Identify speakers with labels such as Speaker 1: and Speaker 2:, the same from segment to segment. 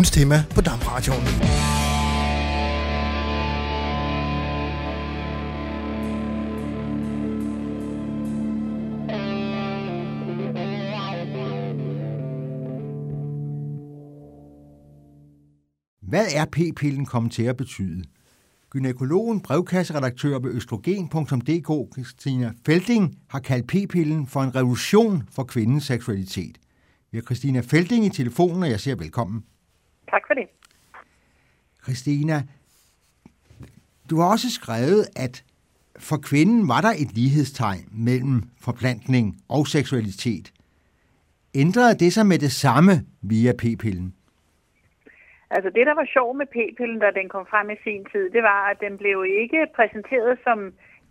Speaker 1: ugens tema på Damradioen.
Speaker 2: Hvad er p-pillen kommet til at betyde? Gynækologen, brevkasseredaktør ved østrogen.dk, Christina Felding, har kaldt p-pillen for en revolution for kvindens seksualitet. Vi har Christina Felding i telefonen, og jeg siger velkommen.
Speaker 3: Tak for det.
Speaker 2: Christina, du har også skrevet, at for kvinden var der et lighedstegn mellem forplantning og seksualitet. Ændrede det sig med det samme via p-pillen?
Speaker 3: Altså det, der var sjovt med p-pillen, da den kom frem i sin tid, det var, at den blev ikke præsenteret som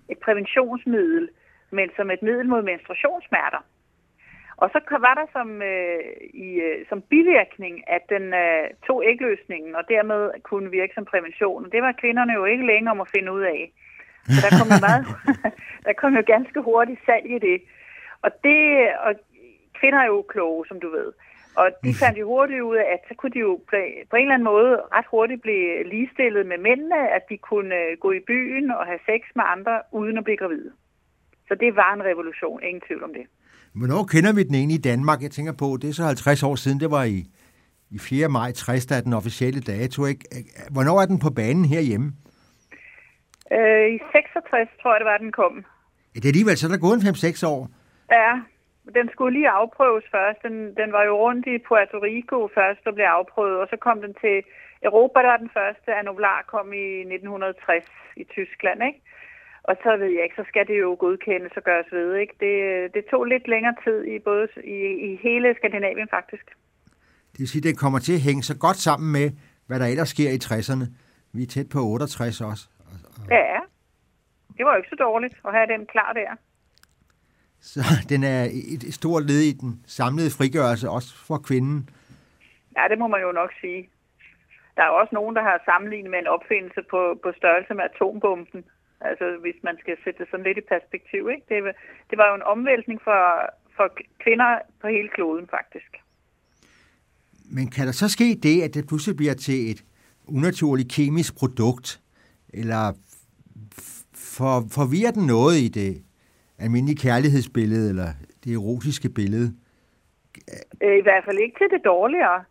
Speaker 3: et præventionsmiddel, men som et middel mod menstruationssmerter. Og så var der som, øh, i, øh, som bivirkning, at den øh, tog ægløsningen, og dermed kunne virke som prævention. Det var kvinderne jo ikke længere om at finde ud af. Så der kom jo, meget, der kom jo ganske hurtigt salg i det. Og, det, og kvinder er jo kloge, som du ved. Og de fandt jo hurtigt ud af, at så kunne de jo på en eller anden måde ret hurtigt blive ligestillet med mændene, at de kunne øh, gå i byen og have sex med andre uden at blive gravide. Så det var en revolution, ingen tvivl om det.
Speaker 2: Hvornår kender vi den egentlig i Danmark? Jeg tænker på, det er så 50 år siden, det var i, i 4. maj 60, der er den officielle dato. Ikke? Hvornår er den på banen herhjemme?
Speaker 3: Øh, I 66 tror jeg, det var, den kom.
Speaker 2: Ja, det er alligevel, så er der gået en 5-6 år.
Speaker 3: Ja, den skulle lige afprøves først. Den, den var jo rundt i Puerto Rico først og blev afprøvet, og så kom den til Europa, der var den første. Anolar kom i 1960 i Tyskland, ikke? Og så ved jeg ikke, så skal det jo godkendes og gøres ved, ikke? Det, det tog lidt længere tid i både i, i hele Skandinavien faktisk.
Speaker 2: Det vil sige, at det kommer til at hænge så godt sammen med, hvad der ellers sker i 60'erne. Vi er tæt på 68 også.
Speaker 3: Ja, det var jo ikke så dårligt at have den klar der.
Speaker 2: Så den er et stort led i den samlede frigørelse, også for kvinden.
Speaker 3: Ja, det må man jo nok sige. Der er også nogen, der har sammenlignet med en opfindelse på, på størrelse med atombomben. Altså hvis man skal sætte det sådan lidt i perspektiv. Ikke? Det, det var jo en omvæltning for, for kvinder på hele kloden faktisk.
Speaker 2: Men kan der så ske det, at det pludselig bliver til et unaturligt kemisk produkt? Eller for, forvirrer den noget i det almindelige kærlighedsbillede, eller det erotiske billede?
Speaker 3: Øh, I hvert fald ikke til det dårligere.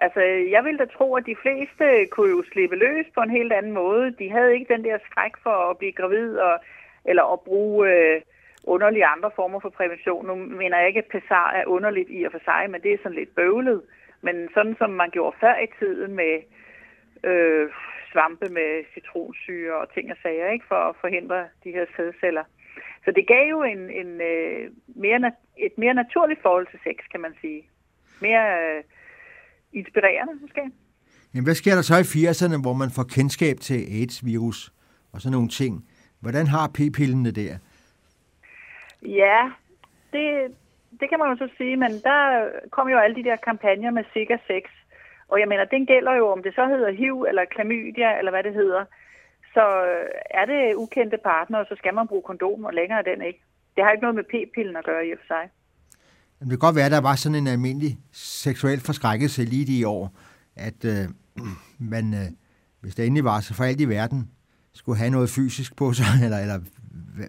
Speaker 3: Altså, jeg vil da tro, at de fleste kunne jo slippe løs på en helt anden måde. De havde ikke den der skræk for at blive gravid, og, eller at bruge øh, underlige andre former for prævention. Nu mener jeg ikke, at pessar er underligt i og for sig, men det er sådan lidt bøvlet. Men sådan som man gjorde før i tiden med øh, svampe med citronsyre og ting og sager, ikke, for at forhindre de her sædceller. Så det gav jo en, en, øh, mere, et mere naturligt forhold til sex, kan man sige. Mere øh, inspirerende, måske.
Speaker 2: Jamen, hvad sker der så i 80'erne, hvor man får kendskab til AIDS-virus og sådan nogle ting? Hvordan har p-pillen det der?
Speaker 3: Ja, det, det kan man jo så sige, men der kom jo alle de der kampagner med sikker sex. Og jeg mener, den gælder jo, om det så hedder HIV eller klamydia, eller hvad det hedder. Så er det ukendte partner, så skal man bruge kondom, og længere er den ikke. Det har ikke noget med p-pillen at gøre i og for sig.
Speaker 2: Det kan godt være, at der var sådan en almindelig seksuel forskrækkelse lige de år, at øh, man, øh, hvis det endelig var, så for alt i verden skulle have noget fysisk på sig, eller, eller hvad,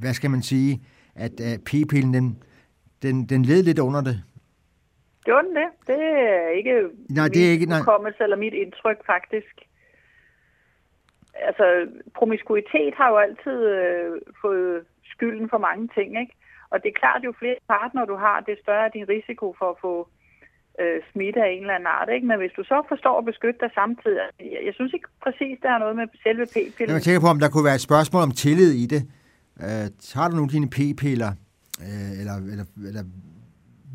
Speaker 2: hvad skal man sige, at øh, p-pillen, den, den, den led lidt under det.
Speaker 3: Gjorde den det? Det er ikke
Speaker 2: nej, det er ikke, nej.
Speaker 3: eller mit indtryk, faktisk. Altså, promiskuitet har jo altid øh, fået skylden for mange ting, ikke? Og det er klart, at jo flere partnere du har, det større er din risiko for at få øh, smitte af en eller anden art. Ikke? Men hvis du så forstår at beskytte dig samtidig, altså, jeg, jeg synes ikke præcis, der er noget med selve p-pillen.
Speaker 2: Jeg tænker på, om der kunne være et spørgsmål om tillid i det. Øh, tager du nu dine p-piller, øh, eller, eller, eller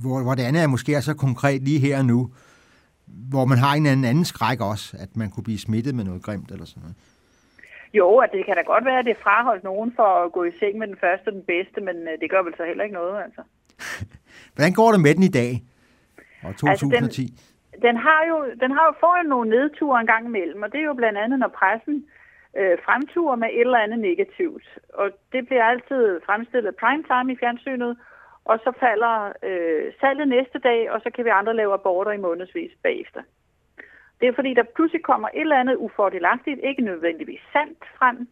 Speaker 2: hvor, hvor det andet er måske er så konkret lige her og nu, hvor man har en anden, anden skræk også, at man kunne blive smittet med noget grimt eller sådan noget.
Speaker 3: Jo, at det kan da godt være, at det fraholdt nogen for at gå i seng med den første og den bedste, men øh, det gør vel så heller ikke noget, altså.
Speaker 2: Hvordan går det med den i dag? Og 2010? Altså, den,
Speaker 3: den, har jo, den har jo fået nogle nedture en gang imellem, og det er jo blandt andet, når pressen øh, fremturer med et eller andet negativt. Og det bliver altid fremstillet primetime i fjernsynet, og så falder øh, salget næste dag, og så kan vi andre lave aborter i månedsvis bagefter. Det er fordi, der pludselig kommer et eller andet ufordelagtigt, ikke nødvendigvis sandt frem,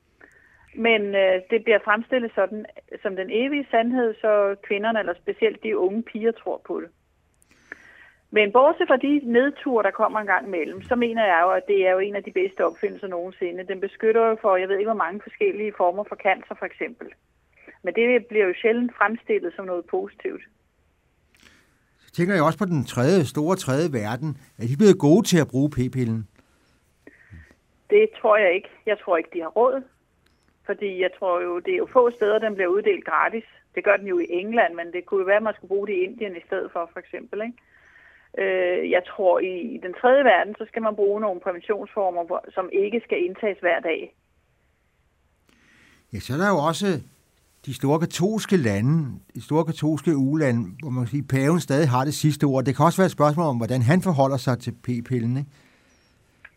Speaker 3: men øh, det bliver fremstillet sådan, som den evige sandhed, så kvinderne, eller specielt de unge piger, tror på det. Men bortset fra de nedture, der kommer en gang imellem, så mener jeg jo, at det er jo en af de bedste opfindelser nogensinde. Den beskytter jo for, jeg ved ikke hvor mange forskellige former for cancer for eksempel. Men det bliver jo sjældent fremstillet som noget positivt.
Speaker 2: Tænker jeg også på den tredje, store tredje verden. Er de blevet gode til at bruge p-pillen?
Speaker 3: Det tror jeg ikke. Jeg tror ikke, de har råd. Fordi jeg tror jo, det er jo få steder, den bliver uddelt gratis. Det gør den jo i England, men det kunne jo være, at man skulle bruge det i Indien i stedet for, for eksempel. Ikke? Øh, jeg tror, i, i den tredje verden, så skal man bruge nogle præventionsformer, som ikke skal indtages hver dag.
Speaker 2: Ja, så er der jo også de store katolske lande, de store katolske ulande, hvor man kan sige, paven stadig har det sidste ord. Det kan også være et spørgsmål om, hvordan han forholder sig til p-pillen, ikke?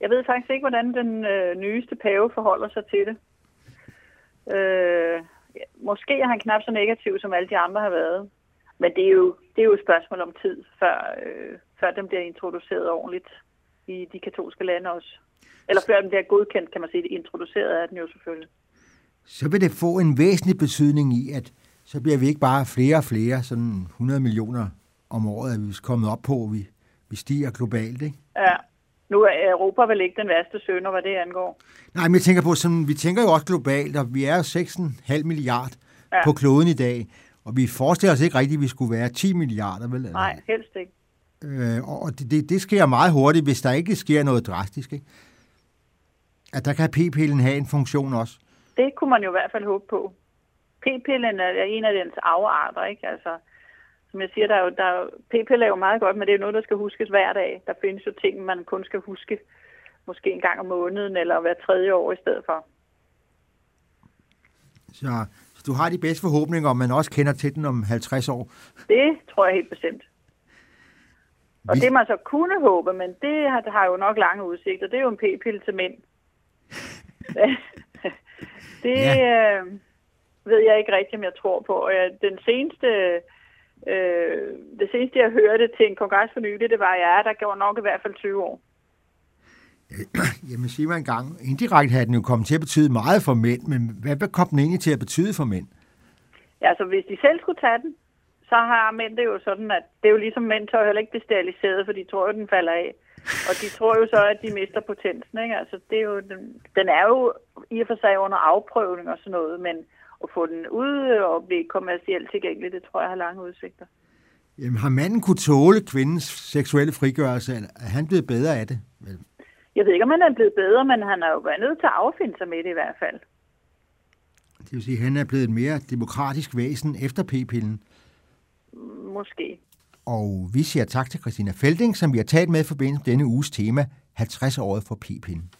Speaker 3: Jeg ved faktisk ikke, hvordan den øh, nyeste pave forholder sig til det. Øh, måske er han knap så negativ, som alle de andre har været. Men det er jo, det er jo et spørgsmål om tid, før, øh, før den bliver introduceret ordentligt i de katolske lande også. Eller før den bliver godkendt, kan man sige. Det introduceret er den jo selvfølgelig.
Speaker 2: Så vil det få en væsentlig betydning i, at så bliver vi ikke bare flere og flere, sådan 100 millioner om året, at vi er kommet op på, at vi, vi stiger globalt, ikke?
Speaker 3: Ja, nu er Europa vel ikke den værste sønder, hvad det angår.
Speaker 2: Nej, men jeg tænker på, sådan, vi tænker jo også globalt, og vi er 6,5 milliard ja. på kloden i dag, og vi forestiller os ikke rigtigt, at vi skulle være 10 milliarder, vel?
Speaker 3: Nej, helst ikke.
Speaker 2: Øh, og det, det, det sker meget hurtigt, hvis der ikke sker noget drastisk, ikke? At der kan p-pillen have en funktion også.
Speaker 3: Det kunne man jo i hvert fald håbe på. P-pillen er en af dens afarter, ikke? Altså, som jeg siger, der er jo, der er, p-pille er jo meget godt, men det er jo noget, der skal huskes hver dag. Der findes jo ting, man kun skal huske måske en gang om måneden, eller hver tredje år i stedet for.
Speaker 2: Så, så du har de bedste forhåbninger, om man også kender til den om 50 år?
Speaker 3: Det tror jeg helt bestemt. Og Vi... det man så kunne håbe, men det har, det har jo nok lange udsigter, det er jo en p-pille til mænd. det ja. øh, ved jeg ikke rigtigt, om jeg tror på. Og den seneste Øh, det seneste, jeg hørte til en kongres for nylig, det var, at ja, der gjorde nok i hvert fald 20 år.
Speaker 2: Jamen siger man en gang, indirekte har den jo kommet til at betyde meget for mænd, men hvad kom den egentlig til at betyde for mænd?
Speaker 3: Ja, altså hvis de selv skulle tage den, så har mænd det jo sådan, at det er jo ligesom mænd tør heller ikke blive steriliseret, for de tror jo, den falder af. Og de tror jo så, at de mister potensen, ikke? Altså det er jo, den, den er jo i og for sig under afprøvning og sådan noget, men at få den ud og blive kommercielt tilgængelig, det tror jeg har lange udsigter.
Speaker 2: Jamen, har manden kunne tåle kvindens seksuelle frigørelse, er han blevet bedre af det?
Speaker 3: Jeg ved ikke, om han er blevet bedre, men han er jo været nødt til at affinde sig med det i hvert fald.
Speaker 2: Det vil sige, at han er blevet et mere demokratisk væsen efter p-pillen?
Speaker 3: Måske.
Speaker 2: Og vi siger tak til Christina Felding, som vi har talt med i forbindelse med denne uges tema, 50 året for p-pillen.